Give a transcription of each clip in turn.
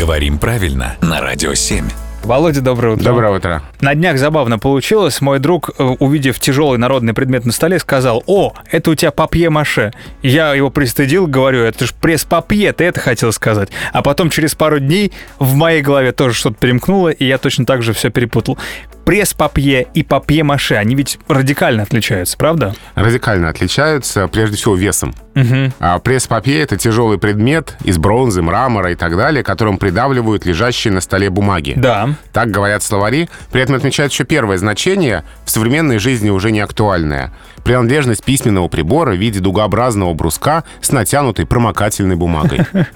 Говорим правильно на Радио 7. Володя, доброе утро. Доброе утро. На днях забавно получилось. Мой друг, э, увидев тяжелый народный предмет на столе, сказал, «О, это у тебя папье-маше». Я его пристыдил, говорю, это же пресс-папье, ты это хотел сказать. А потом через пару дней в моей голове тоже что-то перемкнуло, и я точно так же все перепутал. Пресс-папье и папье-маше, они ведь радикально отличаются, правда? Радикально отличаются, прежде всего, весом. Угу. А пресс-папье — это тяжелый предмет из бронзы, мрамора и так далее, которым придавливают лежащие на столе бумаги. Да. Так говорят словари. При этом отмечают еще первое значение, в современной жизни уже не актуальное. Принадлежность письменного прибора в виде дугообразного бруска с натянутой промокательной бумагой.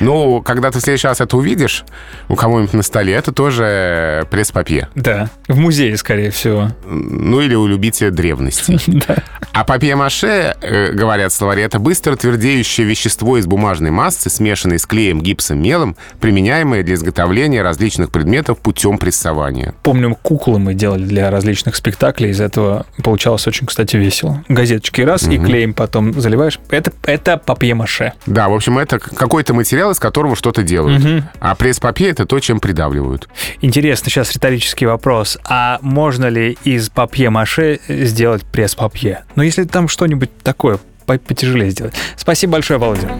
Ну, когда ты в следующий раз это увидишь у кого-нибудь на столе, это тоже пресс-папье. Да, в музее, скорее всего. Ну, или у любителя древности. А папье-маше, э, говорят словари, это быстро твердеющее вещество из бумажной массы, смешанное с клеем, гипсом, мелом, применяемое для изготовления различных предметов путем прессования. Помню, куклы мы делали для различных спектаклей, из этого получалось очень, кстати, весело. Газеточки раз и клеем потом заливаешь. Это, это папье-маше. Да, в общем, это какой-то материал, из которого что-то делают. А пресс-папье — это то, чем придавливают. Интересно, сейчас риторический вопрос. А можно ли из папье-маше сделать пресс-папье? Ну, если там что-нибудь такое по- потяжелее сделать. Спасибо большое, Володя.